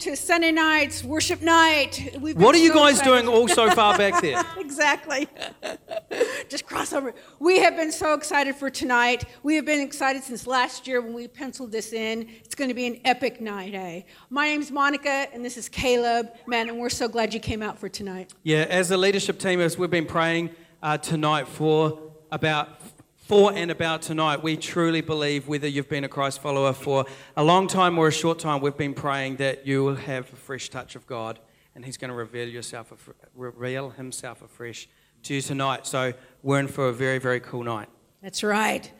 to Sunday night's worship night. What are you so guys excited- doing all so far back there? exactly. Just cross over. We have been so excited for tonight. We have been excited since last year when we penciled this in. It's going to be an epic night, eh? My name's Monica, and this is Caleb. Man, and we're so glad you came out for tonight. Yeah, as a leadership team, as we've been praying uh, tonight for about for and about tonight, we truly believe whether you've been a Christ follower for a long time or a short time, we've been praying that you will have a fresh touch of God, and He's going to reveal yourself, reveal Himself afresh to you tonight. So we're in for a very, very cool night. That's right.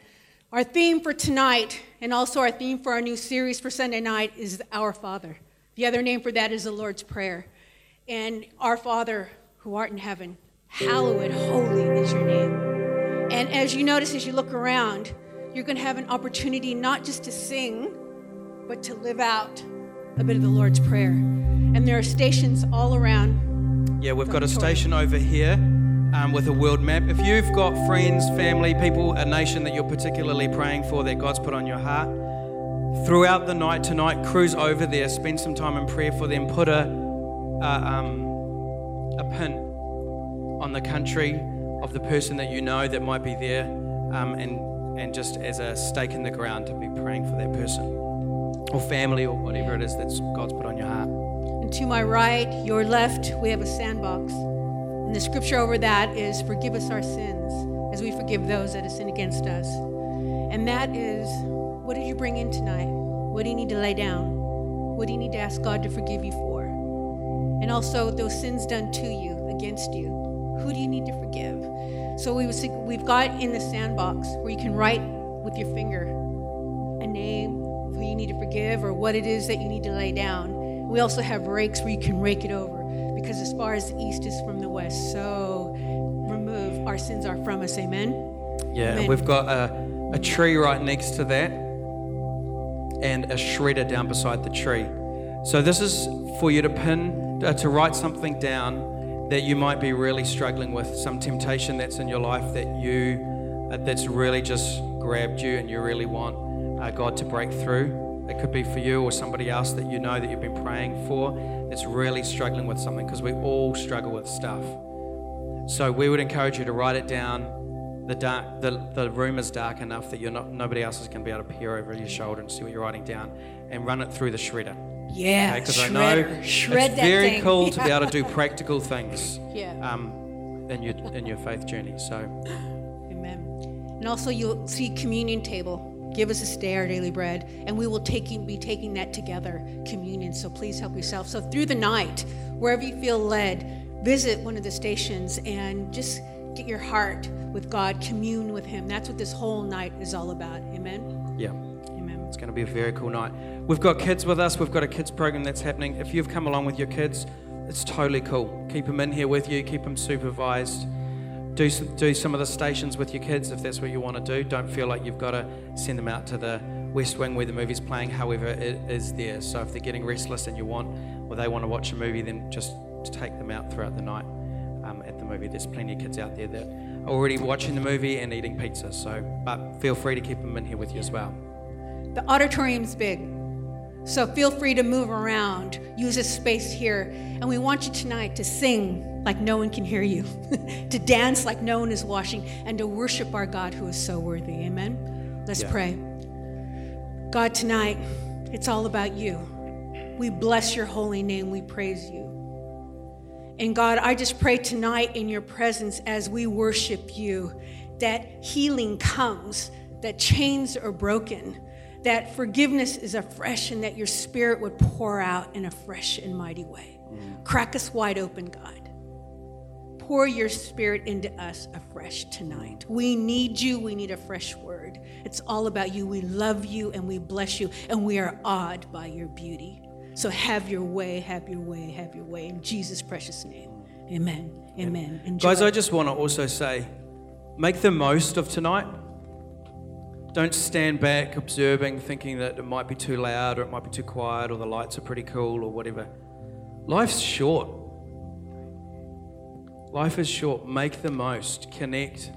Our theme for tonight, and also our theme for our new series for Sunday night, is Our Father. The other name for that is the Lord's Prayer. And Our Father, who art in heaven, hallowed, holy is your name. And as you notice, as you look around, you're going to have an opportunity not just to sing, but to live out a bit of the Lord's Prayer. And there are stations all around. Yeah, we've got a station over here um, with a world map. If you've got friends, family, people, a nation that you're particularly praying for that God's put on your heart, throughout the night tonight, cruise over there, spend some time in prayer for them, put a, a, um, a pin on the country of the person that you know that might be there, um, and, and just as a stake in the ground to be praying for that person or family or whatever it is that God's put on your heart. And to my right, your left, we have a sandbox. And the scripture over that is forgive us our sins as we forgive those that have sinned against us. And that is what did you bring in tonight? What do you need to lay down? What do you need to ask God to forgive you for? And also those sins done to you, against you. Who do you need to forgive? So we was, we've got in the sandbox where you can write with your finger a name, who you need to forgive, or what it is that you need to lay down. We also have rakes where you can rake it over because as far as the east is from the west, so remove our sins are from us. Amen. Yeah, Amen. and we've got a, a tree right next to that and a shredder down beside the tree. So this is for you to pin, uh, to write something down that you might be really struggling with, some temptation that's in your life that you, uh, that's really just grabbed you and you really want uh, God to break through. It could be for you or somebody else that you know that you've been praying for that's really struggling with something because we all struggle with stuff. So we would encourage you to write it down. The dark, the, the room is dark enough that you're not, nobody else is going to be able to peer over your shoulder and see what you're writing down, and run it through the shredder. Yeah, Because I know Shred it's very thing. cool to be able to do practical things Yeah. um, in your in your faith journey. So Amen. And also, you'll see communion table. Give us this day our daily bread, and we will taking, be taking that together, communion. So please help yourself. So through the night, wherever you feel led, visit one of the stations and just get your heart with God, commune with Him. That's what this whole night is all about. Amen. yeah. It's going to be a very cool night. We've got kids with us. We've got a kids program that's happening. If you've come along with your kids, it's totally cool. Keep them in here with you. Keep them supervised. Do some, do some of the stations with your kids if that's what you want to do. Don't feel like you've got to send them out to the West Wing where the movie's playing. However, it is there. So if they're getting restless and you want, or they want to watch a movie, then just take them out throughout the night um, at the movie. There's plenty of kids out there that are already watching the movie and eating pizza. So, but feel free to keep them in here with you as well. The auditorium's big, so feel free to move around, use this space here. And we want you tonight to sing like no one can hear you, to dance like no one is watching, and to worship our God who is so worthy. Amen. Let's Yeah. pray. God, tonight, it's all about you. We bless your holy name, we praise you. And God, I just pray tonight in your presence as we worship you that healing comes, that chains are broken, that forgiveness is afresh, and that your spirit would pour out in a fresh and mighty way. Mm. Crack us wide open, God. Pour your spirit into us afresh tonight. We need you. We need a fresh word. It's all about you. We love you and we bless you, and we are awed by your beauty. So have your way, have your way, have your way. In Jesus' precious name. Amen. Amen. Enjoy. Guys, I just want to also say make the most of tonight. Don't stand back observing, thinking that it might be too loud or it might be too quiet or the lights are pretty cool or whatever. Life's short. Life is short. Make the most. Connect.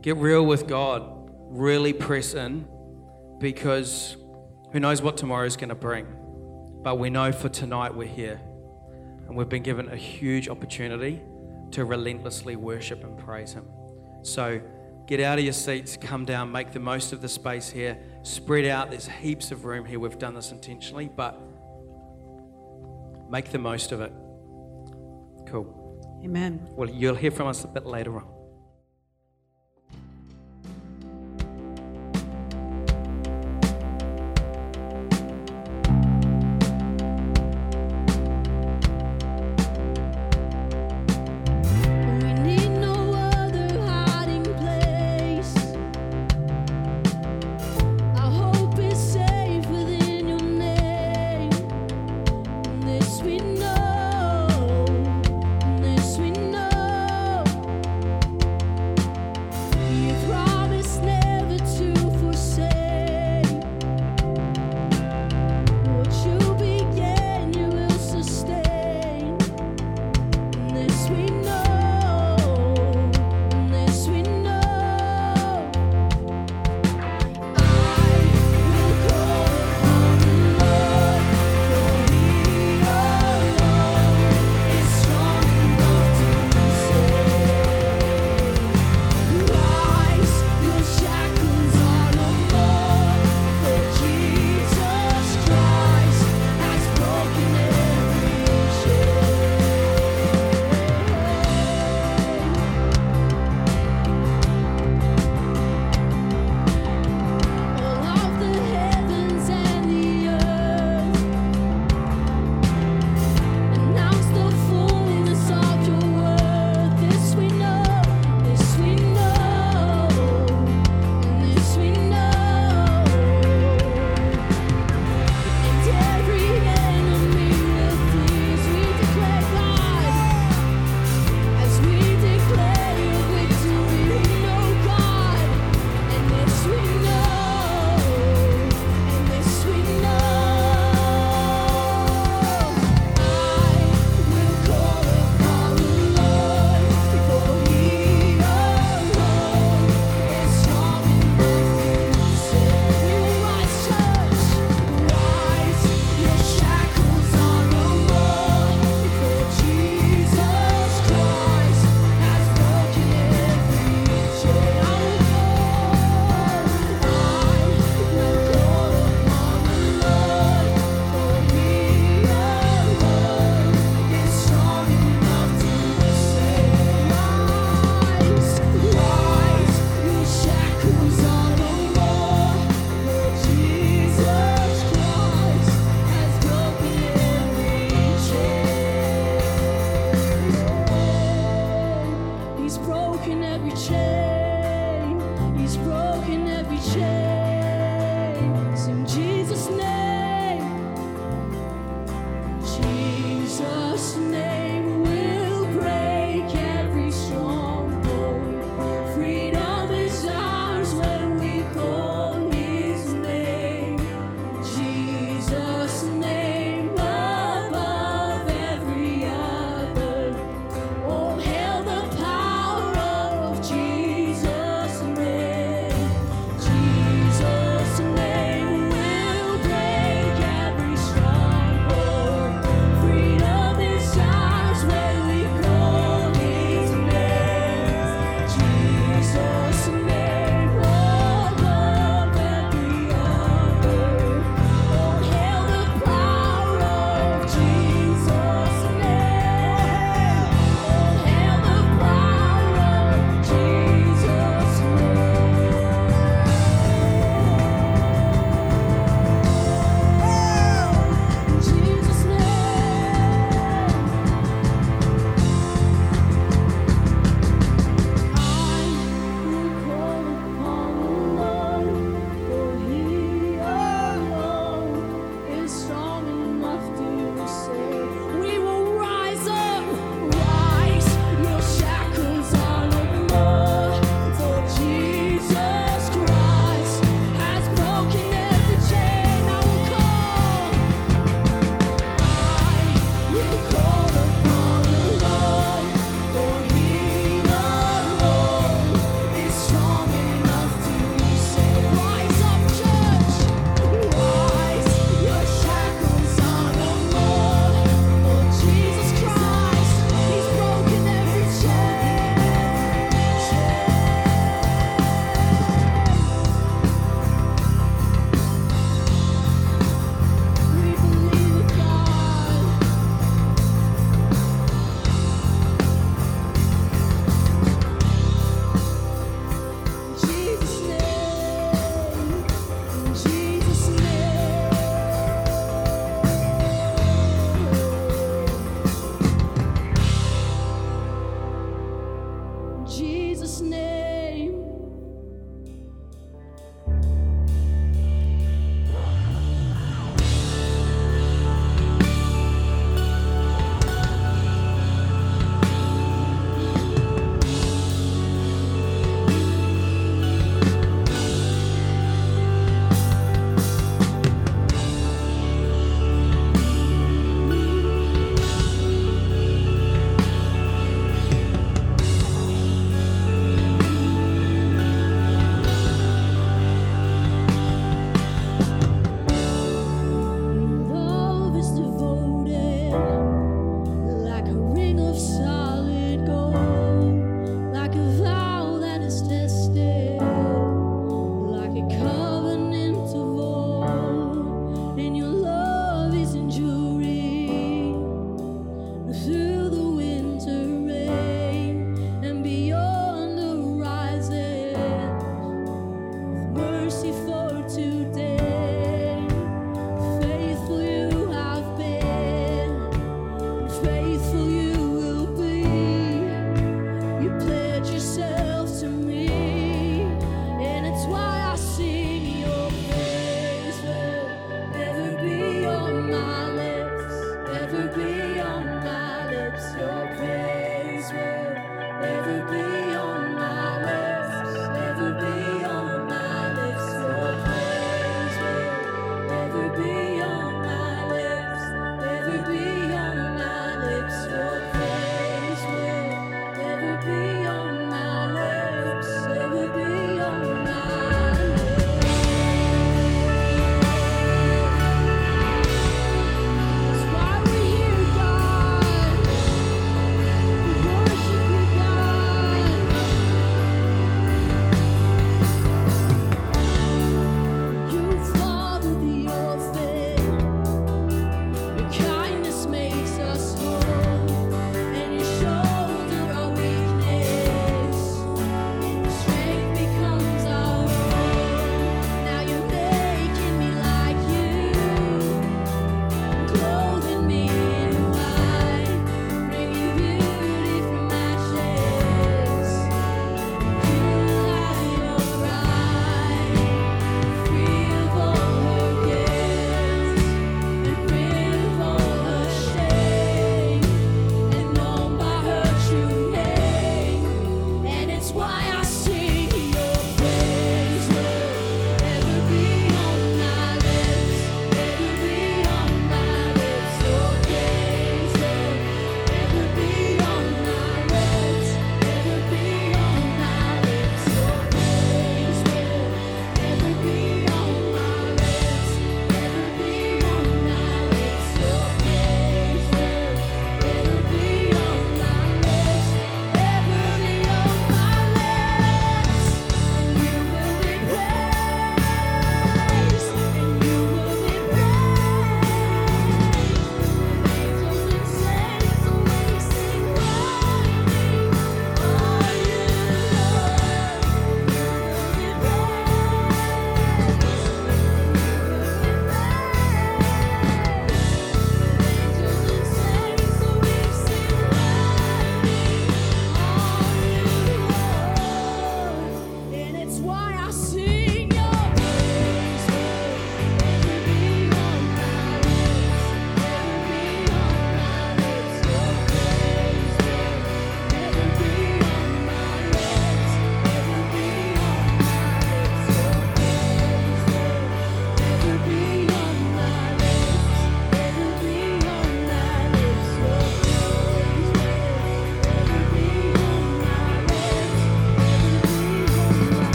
Get real with God. Really press in because who knows what tomorrow's going to bring. But we know for tonight we're here. And we've been given a huge opportunity to relentlessly worship and praise Him. So get out of your seats, come down, make the most of the space here. Spread out. There's heaps of room here. We've done this intentionally, but make the most of it. Cool. Amen. Well, you'll hear from us a bit later on.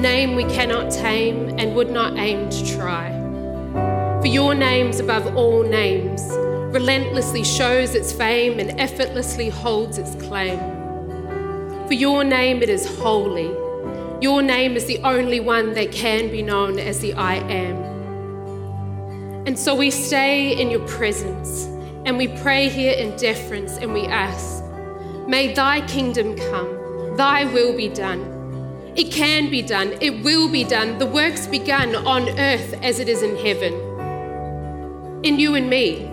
Name we cannot tame and would not aim to try. For your name's above all names, relentlessly shows its fame and effortlessly holds its claim. For your name it is holy. Your name is the only one that can be known as the I am. And so we stay in your presence and we pray here in deference and we ask, May thy kingdom come, thy will be done. It can be done, it will be done. The work's begun on earth as it is in heaven. In you and me.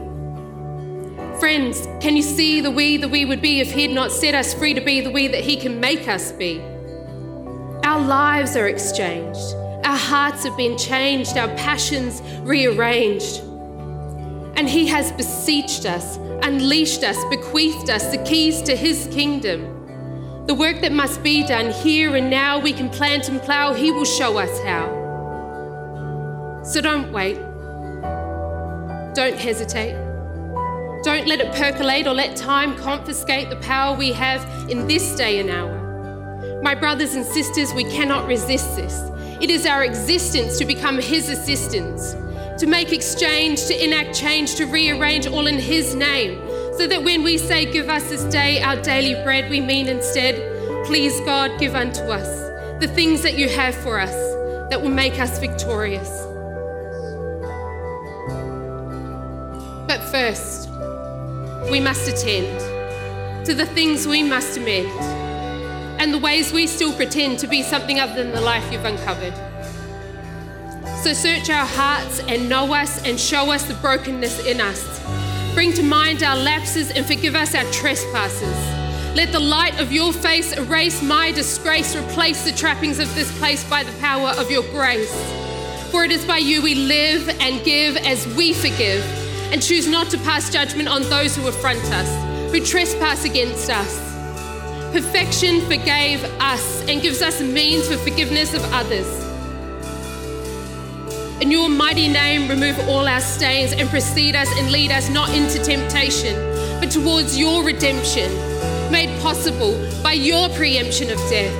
Friends, can you see the we that we would be if He had not set us free to be the we that He can make us be? Our lives are exchanged. Our hearts have been changed, our passions rearranged. And He has beseeched us, unleashed us, bequeathed us the keys to His kingdom. The work that must be done here and now, we can plant and plow. He will show us how. So don't wait. Don't hesitate. Don't let it percolate or let time confiscate the power we have in this day and hour. My brothers and sisters, we cannot resist this. It is our existence to become His assistants, to make exchange, to enact change, to rearrange all in His name, so that when we say, Give us this day our daily bread, we mean instead, Please, God, give unto us the things that you have for us that will make us victorious. But first, we must attend to the things we must amend and the ways we still pretend to be something other than the life you've uncovered. So search our hearts and know us and show us the brokenness in us. Bring to mind our lapses and forgive us our trespasses. Let the light of your face erase my disgrace, replace the trappings of this place by the power of your grace. For it is by you we live and give as we forgive, and choose not to pass judgment on those who affront us, who trespass against us. Perfection forgave us and gives us means for forgiveness of others. In your mighty name, remove all our stains and precede us and lead us not into temptation, but towards your redemption, made possible by your preemption of death.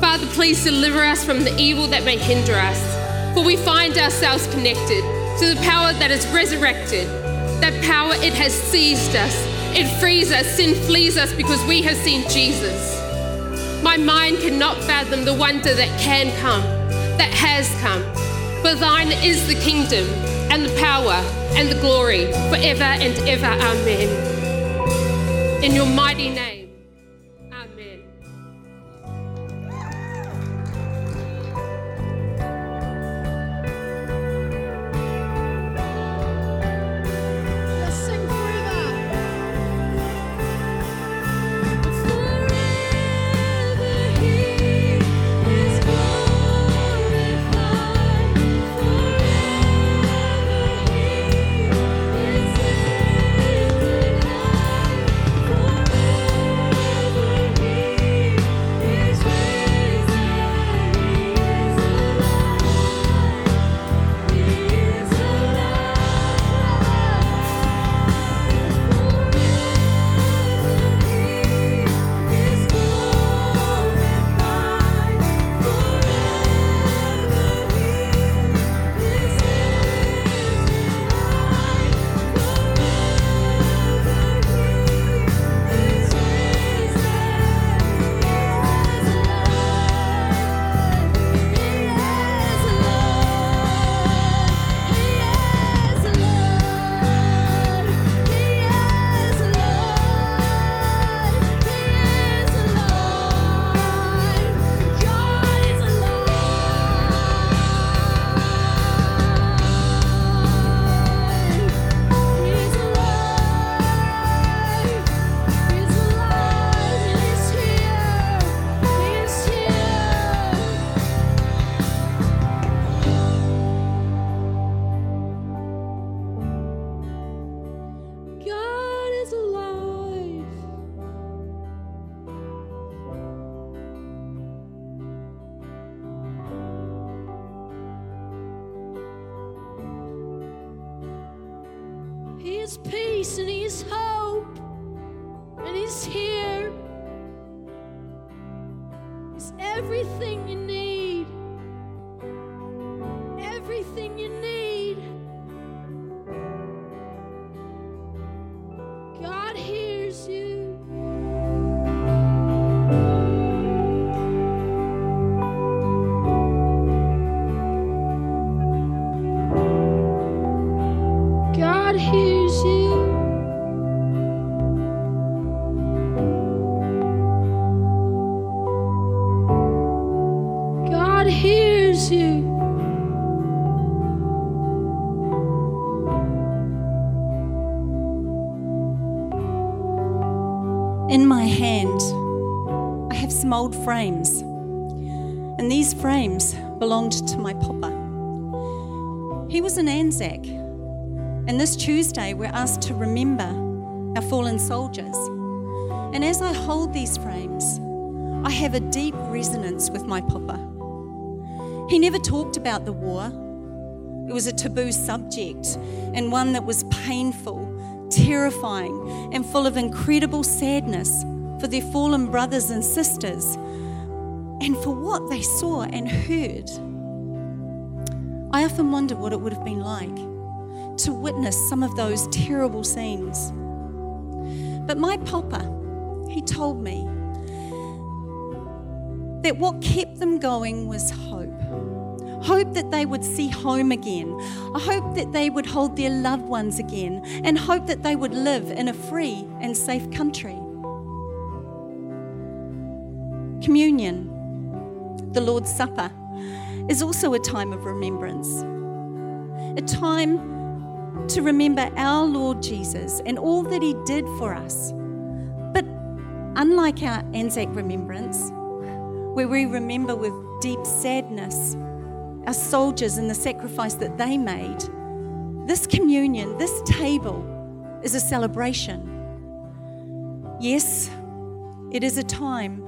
Father, please deliver us from the evil that may hinder us, for we find ourselves connected to the power that is resurrected. That power, it has seized us, it frees us, sin flees us because we have seen Jesus. My mind cannot fathom the wonder that can come, that has come. For thine is the kingdom and the power and the glory forever and ever. Amen. In your mighty name. Old frames. And these frames belonged to my papa. He was an Anzac. And this Tuesday, we're asked to remember our fallen soldiers. And as I hold these frames, I have a deep resonance with my papa. He never talked about the war. It was a taboo subject and one that was painful, terrifying, and full of incredible sadness for their fallen brothers and sisters and for what they saw and heard. I often wonder what it would have been like to witness some of those terrible scenes. But my papa, he told me that what kept them going was hope. Hope that they would see home again. A hope that they would hold their loved ones again. And hope that they would live in a free and safe country. Communion, the Lord's Supper, is also a time of remembrance. A time to remember our Lord Jesus and all that He did for us. But unlike our Anzac remembrance, where we remember with deep sadness our soldiers and the sacrifice that they made, this communion, this table, is a celebration. Yes, it is a time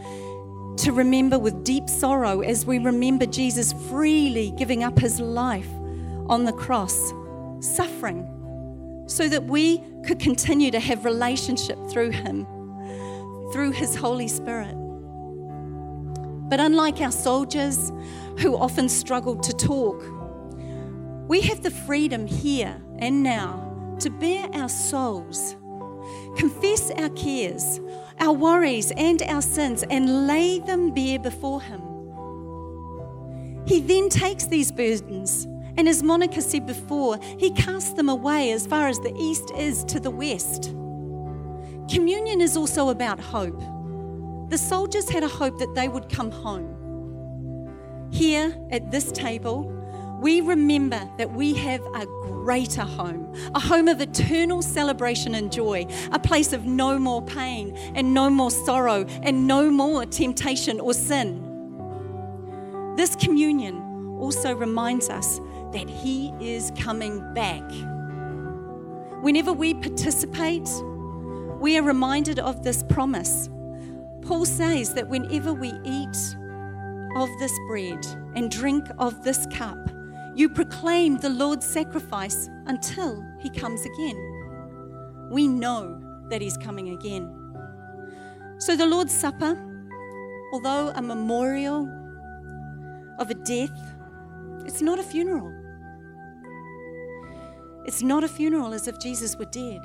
to remember with deep sorrow as we remember Jesus freely giving up his life on the cross, suffering, so that we could continue to have relationship through him, through his Holy Spirit. But unlike our soldiers who often struggle to talk, we have the freedom here and now to bare our souls, confess our cares, our worries, and our sins, and lay them bare before Him. He then takes these burdens, and as Monica said before, He casts them away as far as the east is to the west. Communion is also about hope. The soldiers had a hope that they would come home. Here at this table, we remember that we have a greater home, a home of eternal celebration and joy, a place of no more pain and no more sorrow and no more temptation or sin. This communion also reminds us that He is coming back. Whenever we participate, we are reminded of this promise. Paul says that whenever we eat of this bread and drink of this cup, you proclaim the Lord's sacrifice until he comes again. We know that he's coming again. So the Lord's Supper, although a memorial of a death, it's not a funeral. It's not a funeral as if Jesus were dead.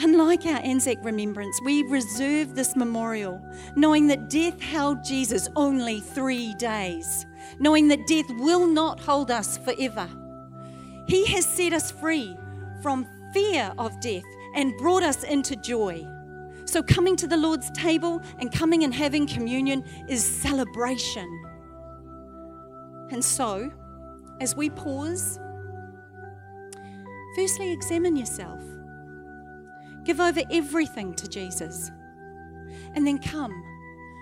Unlike our Anzac remembrance, we reserve this memorial knowing that death held Jesus only three days, knowing that death will not hold us forever. He has set us free from fear of death and brought us into joy. So, coming to the Lord's table and coming and having communion is celebration. And so, as we pause, firstly examine yourself. Give over everything to Jesus. And then come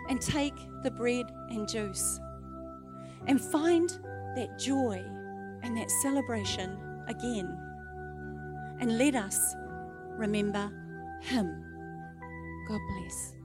and take the bread and juice and find that joy and that celebration again. And let us remember Him. God bless.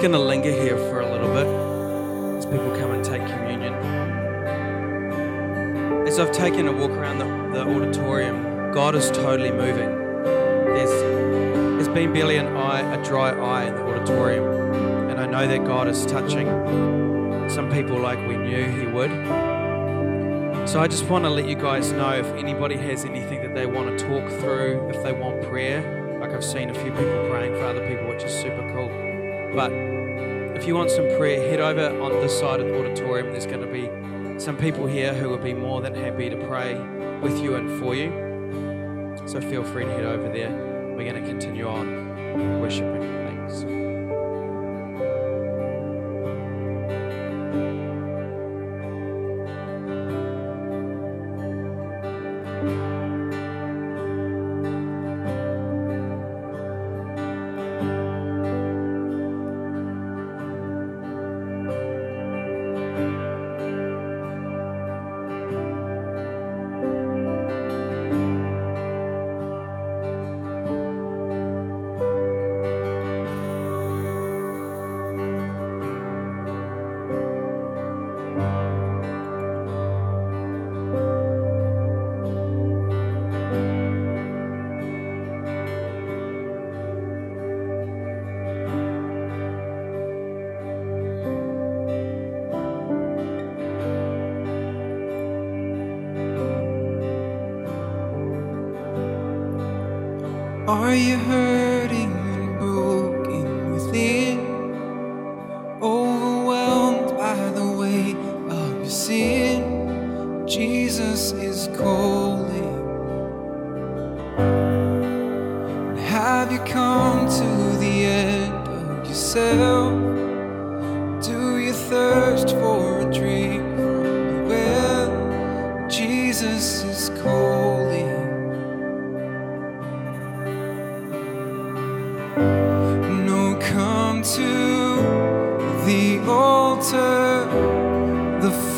Going to linger here for a little bit as people come and take communion. As I've taken a walk around the, the auditorium, God is totally moving. There's, there's been barely an eye, a dry eye in the auditorium, and I know that God is touching some people like we knew He would. So I just want to let you guys know if anybody has anything that they want to talk through, if they want prayer. Like I've seen a few people praying for other people, which is super if you want some prayer, head over on this side of the auditorium. There's going to be some people here who would be more than happy to pray with you and for you. So feel free to head over there. We're going to continue on worshiping.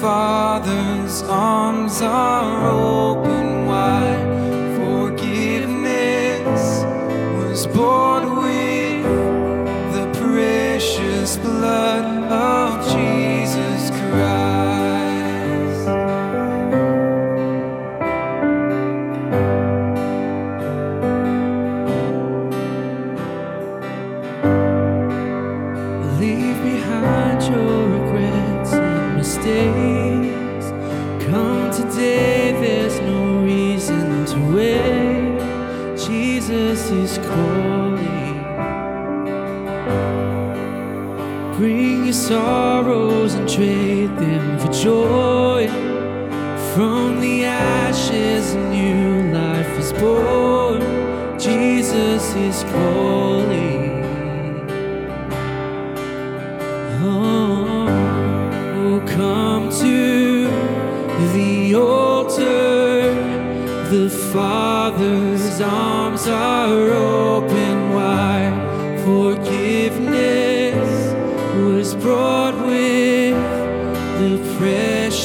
Father's arms are open wide. Forgiveness was bought with the precious blood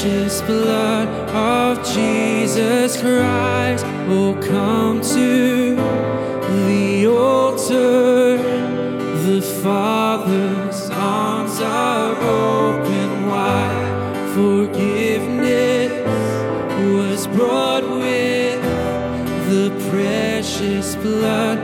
precious blood of Jesus Christ. Oh, come to the altar. The Father's arms are open wide. Forgiveness was brought with the precious blood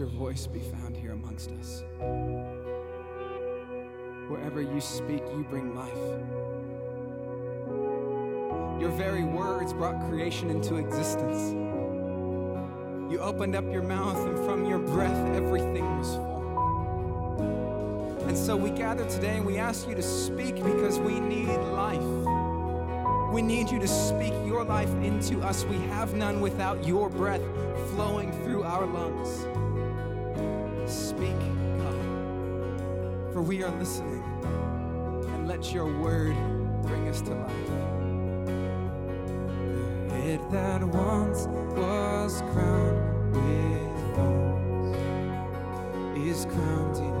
your voice be found here amongst us. Wherever you speak, you bring life. Your very words brought creation into existence. You opened up your mouth, and from your breath, everything was formed. And so we gather today and we ask you to speak because we need life. We need you to speak your life into us. We have none without your breath flowing through our lungs. Speak, God, for we are listening. And let your word bring us to life. Head that once was crowned with thorns is crowned in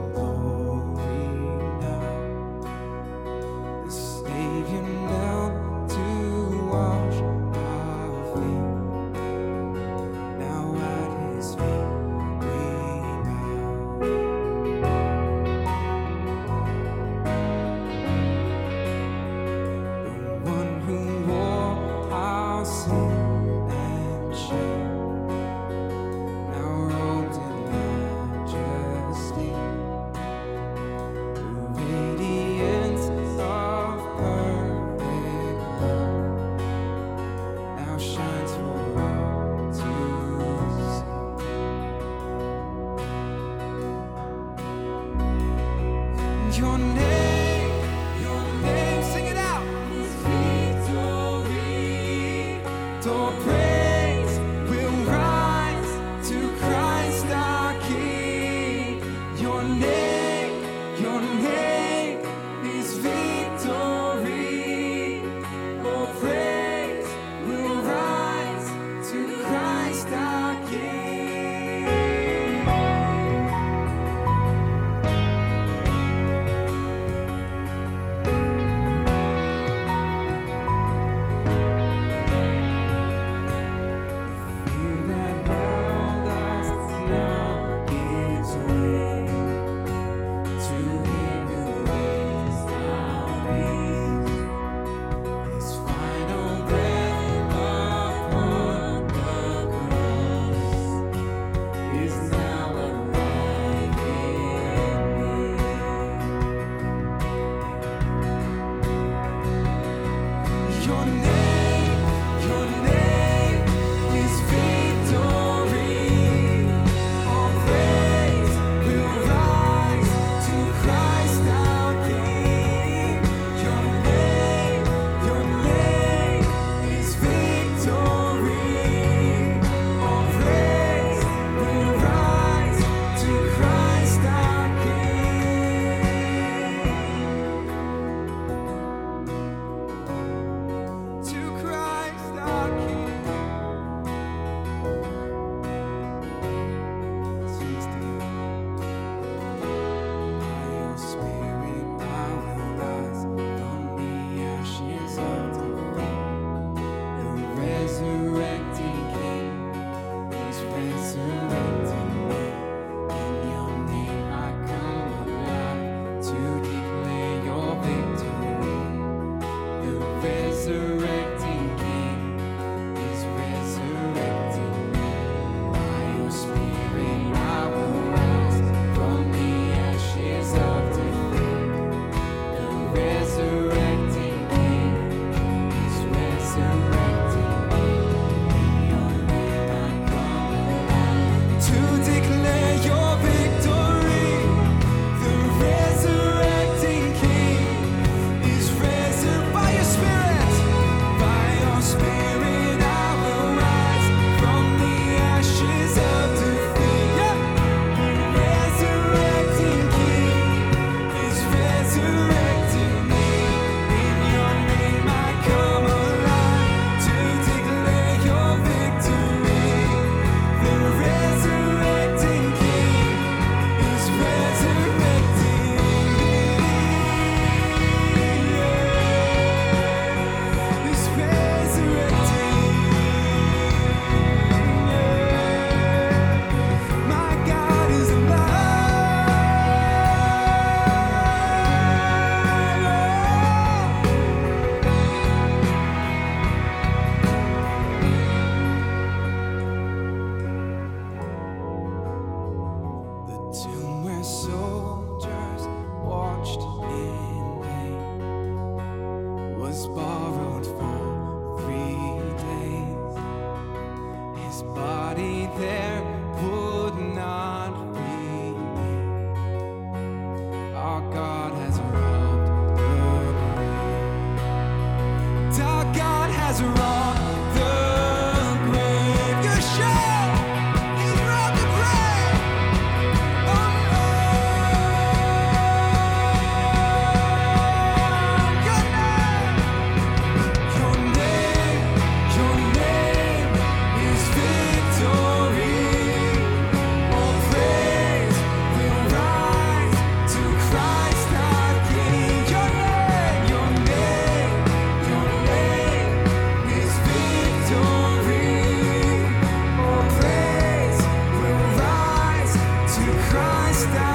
Christ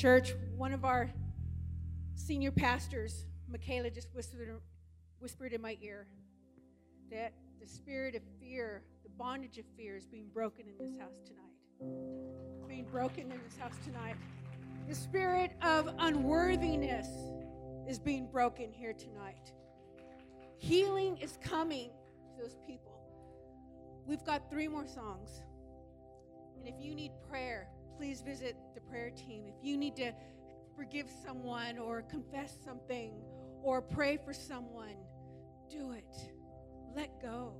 Church, one of our senior pastors, Michaela, just whispered, whispered in my ear that the spirit of fear, the bondage of fear, is being broken in this house tonight. It's being broken in this house tonight. The spirit of unworthiness is being broken here tonight. Healing is coming to those people. We've got three more songs. And if you need prayer, please visit the prayer team. If you need to forgive someone or confess something or pray for someone, do it. Let go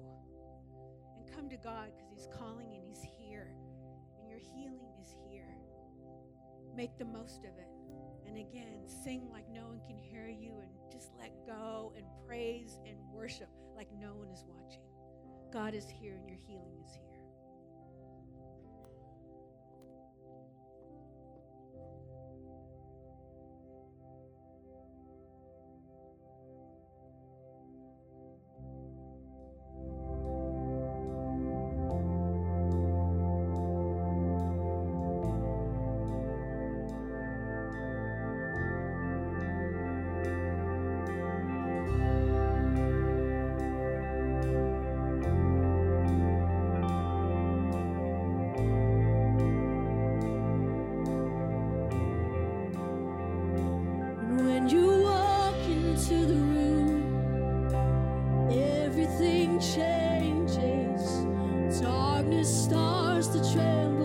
and come to God because He's calling and He's here. And your healing is here. Make the most of it. And again, sing like no one can hear you and just let go and praise and worship like no one is watching. God is here and your healing Darkness starts to tremble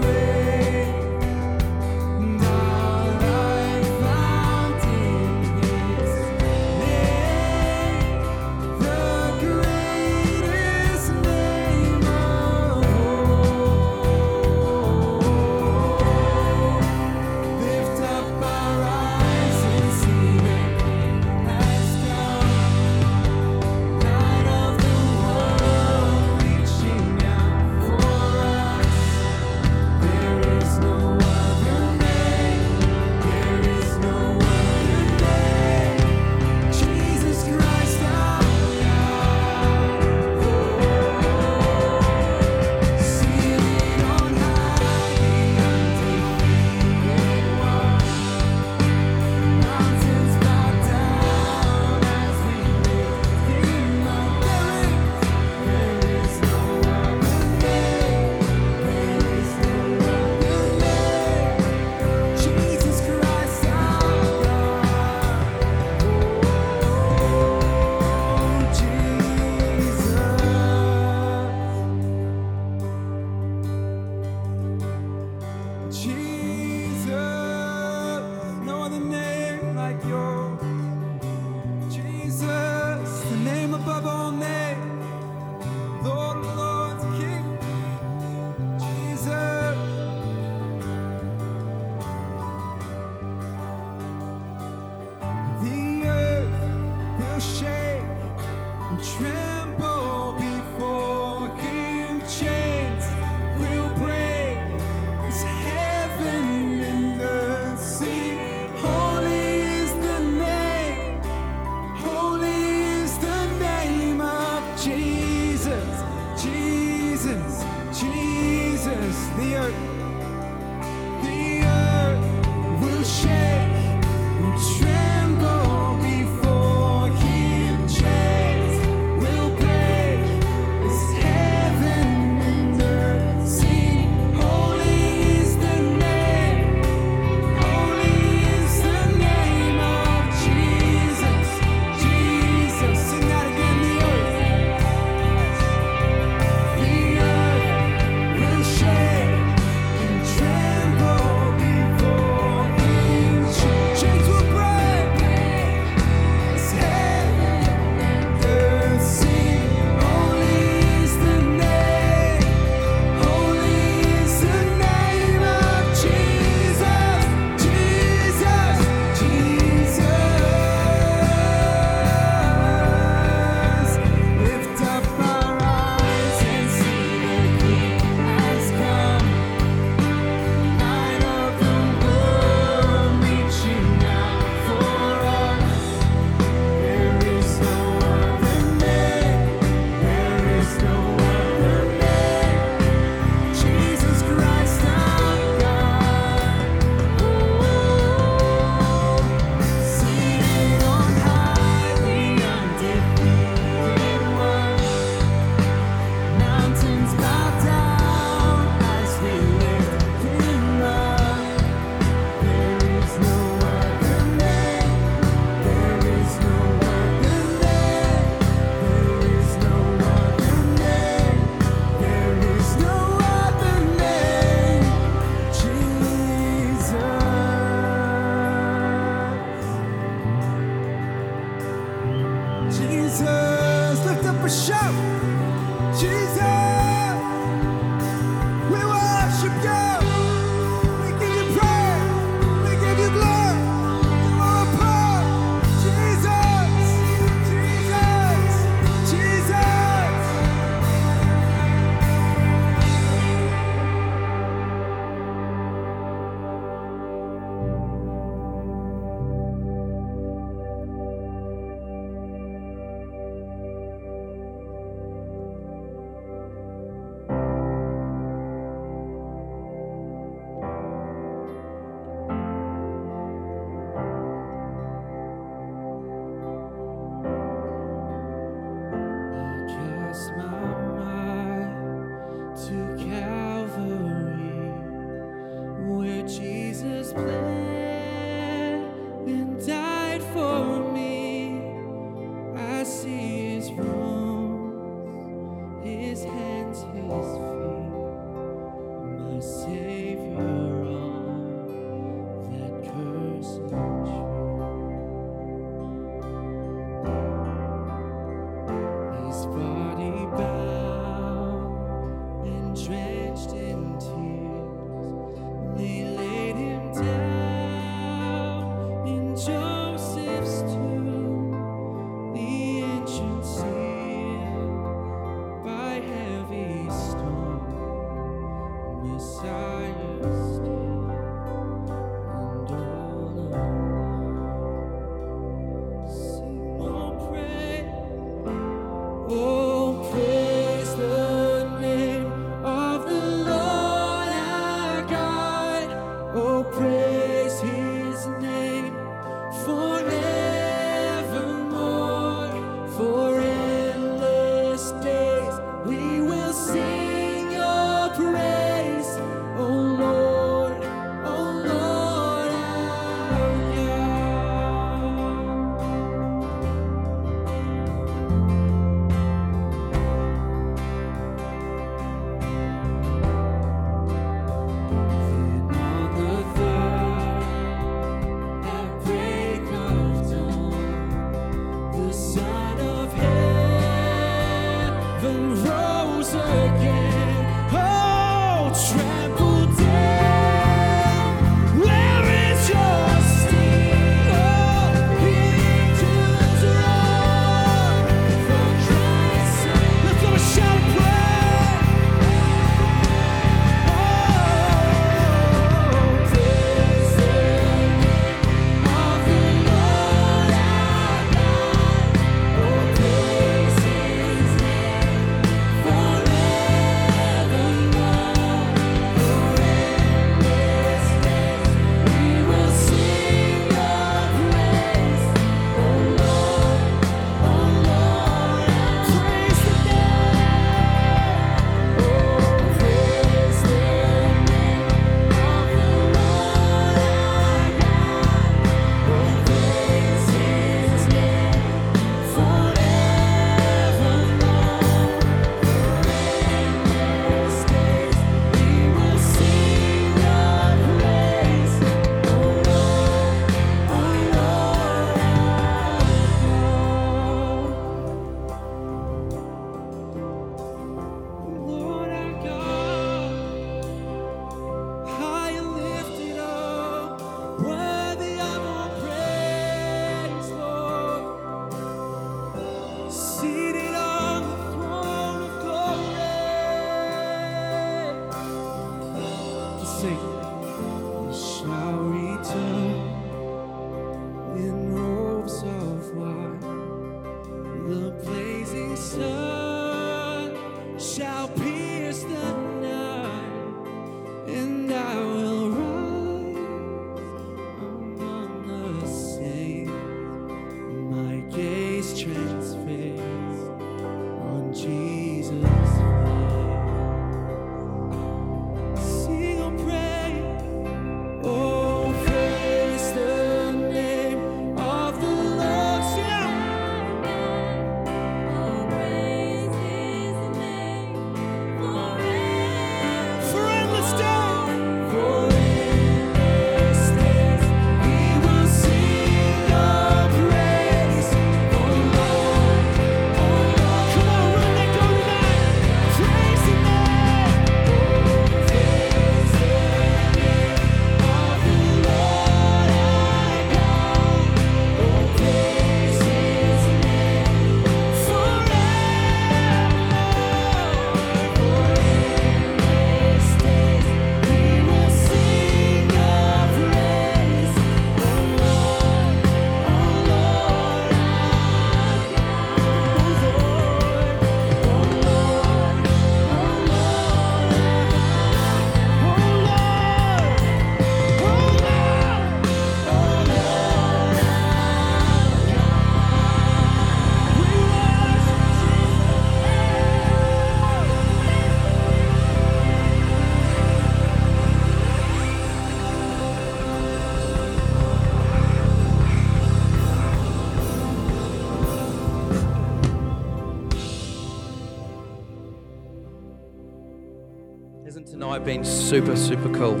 super, super cool.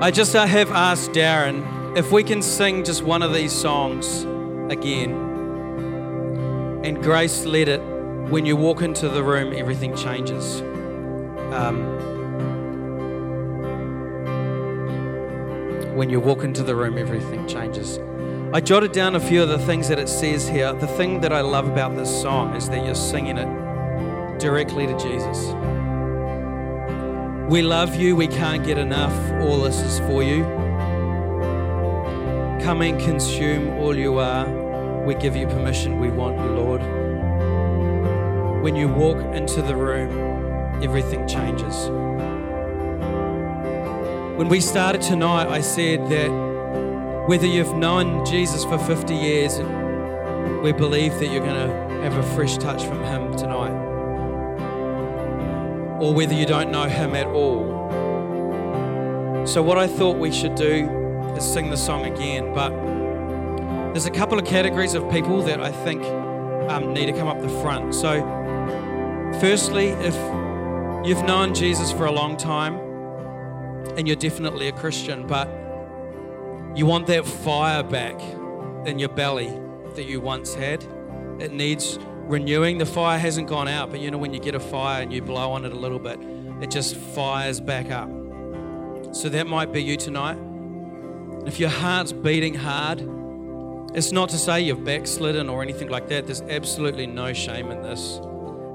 I just uh, have asked Darren if we can sing just one of these songs again. And Grace led it. When you walk into the room, everything changes. Um, when you walk into the room, everything changes. I jotted down a few of the things that it says here. The thing that I love about this song is that you're singing it directly to Jesus. We love you, we can't get enough. All this is for you. Come and consume all you are. We give you permission, we want you, Lord. When you walk into the room, everything changes. When we started tonight, I said that whether you've known Jesus for 50 years, we believe that you're going to have a fresh touch from Him tonight or whether you don't know Him at all. So, what I thought we should do is sing the song again, but there's a couple of categories of people that I think um, need to come up the front. So, firstly, if you've known Jesus for a long time and you're definitely a Christian, but you want that fire back in your belly that you once had, it needs renewing. The fire hasn't gone out, but you know, when you get a fire and you blow on it a little bit, it just fires back up. So that might be you tonight. If your heart's beating hard, it's not to say you've backslidden or anything like that. There's absolutely no shame in this.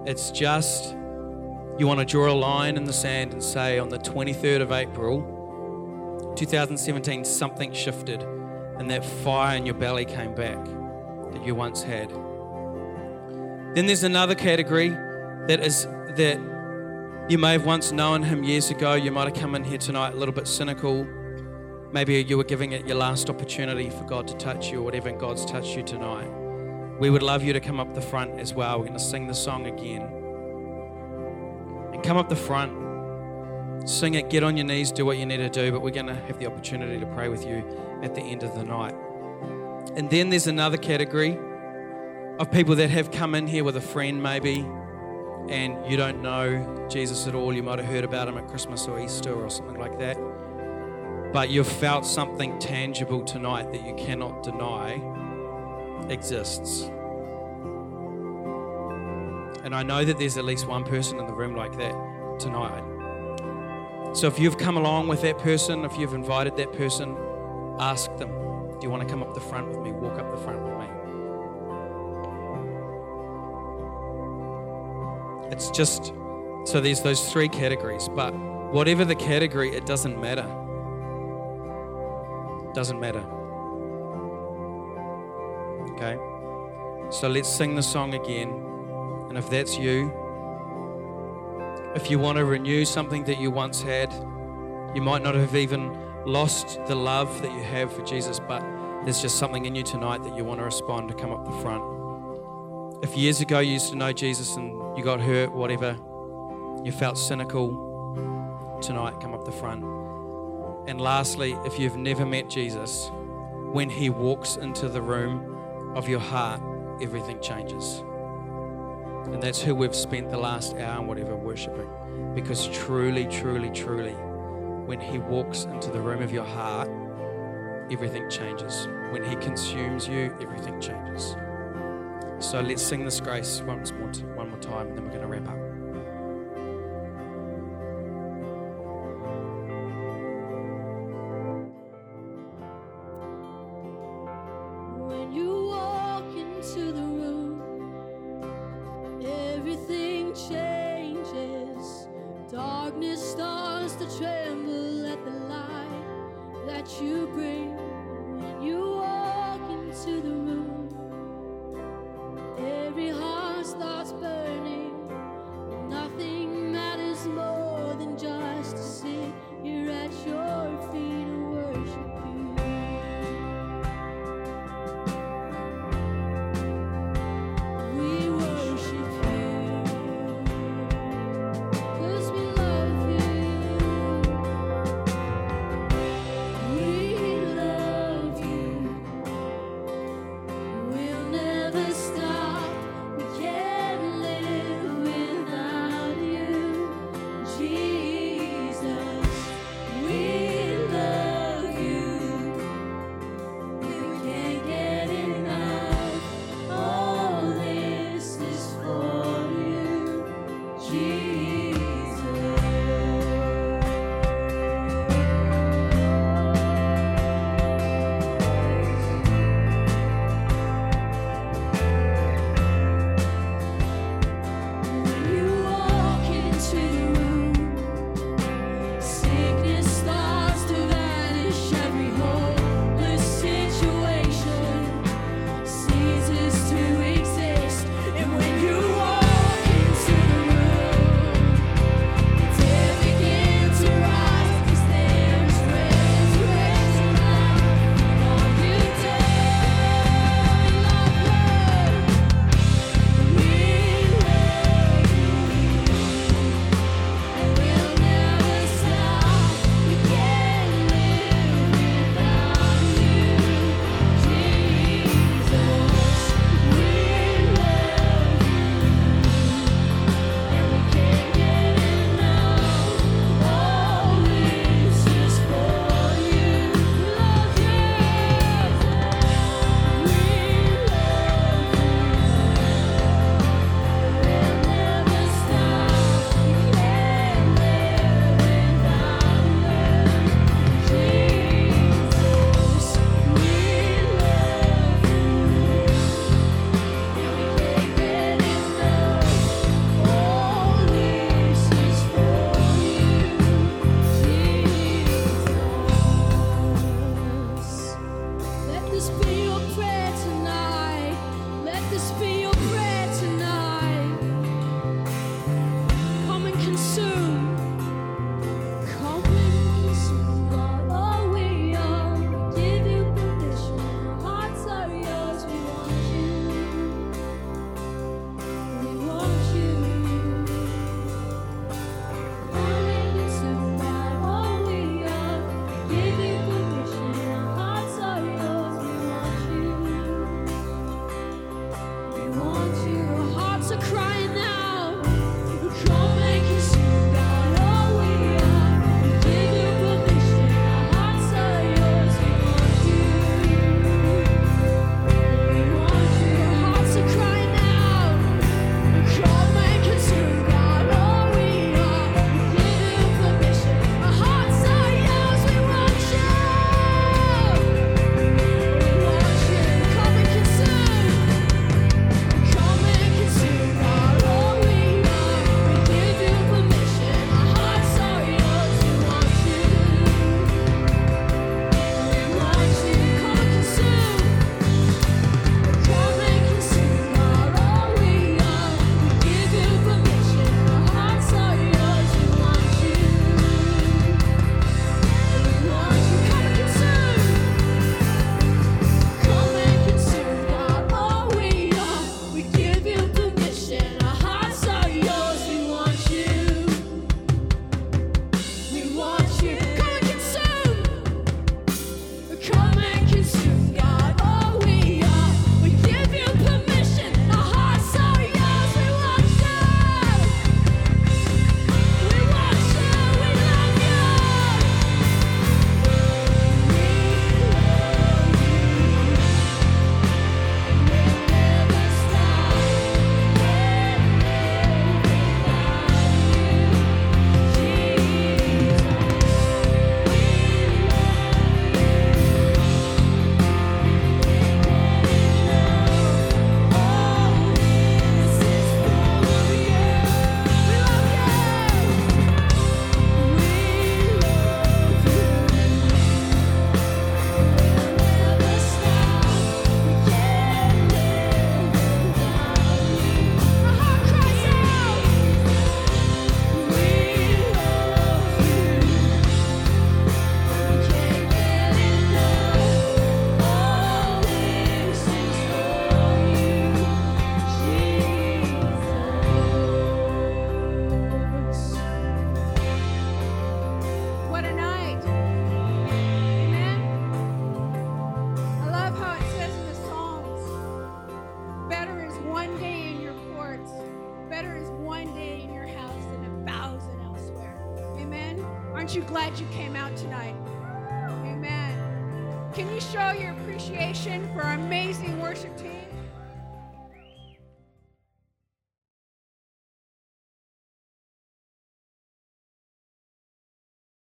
It's just you want to draw a line in the sand and say, on the 23rd of April, 2017, something shifted and that fire in your belly came back that you once had. Then there's another category that is that you may have once known him years ago. You might have come in here tonight a little bit cynical. Maybe you were giving it your last opportunity for God to touch you or whatever, and God's touched you tonight. We would love you to come up the front as well. We're going to sing the song again. And come up the front, sing it, get on your knees, do what you need to do, but we're going to have the opportunity to pray with you at the end of the night. And then there's another category of people that have come in here with a friend, maybe, and you don't know Jesus at all. You might have heard about him at Christmas or Easter or something like that. But you've felt something tangible tonight that you cannot deny exists. And I know that there's at least one person in the room like that tonight. So if you've come along with that person, if you've invited that person, ask them, Do you want to come up the front with me? Walk up the front It's just so there's those three categories, but whatever the category, it doesn't matter. Doesn't matter. Okay? So let's sing the song again. And if that's you, if you want to renew something that you once had, you might not have even lost the love that you have for Jesus, but there's just something in you tonight that you want to respond to come up the front. If years ago you used to know Jesus and you got hurt, whatever, you felt cynical, tonight come up the front. And lastly, if you've never met Jesus, when he walks into the room of your heart, everything changes. And that's who we've spent the last hour and whatever worshiping. Because truly, truly, truly, when he walks into the room of your heart, everything changes. When he consumes you, everything changes. So let's sing this grace once more, one more time, and then we're going to wrap up.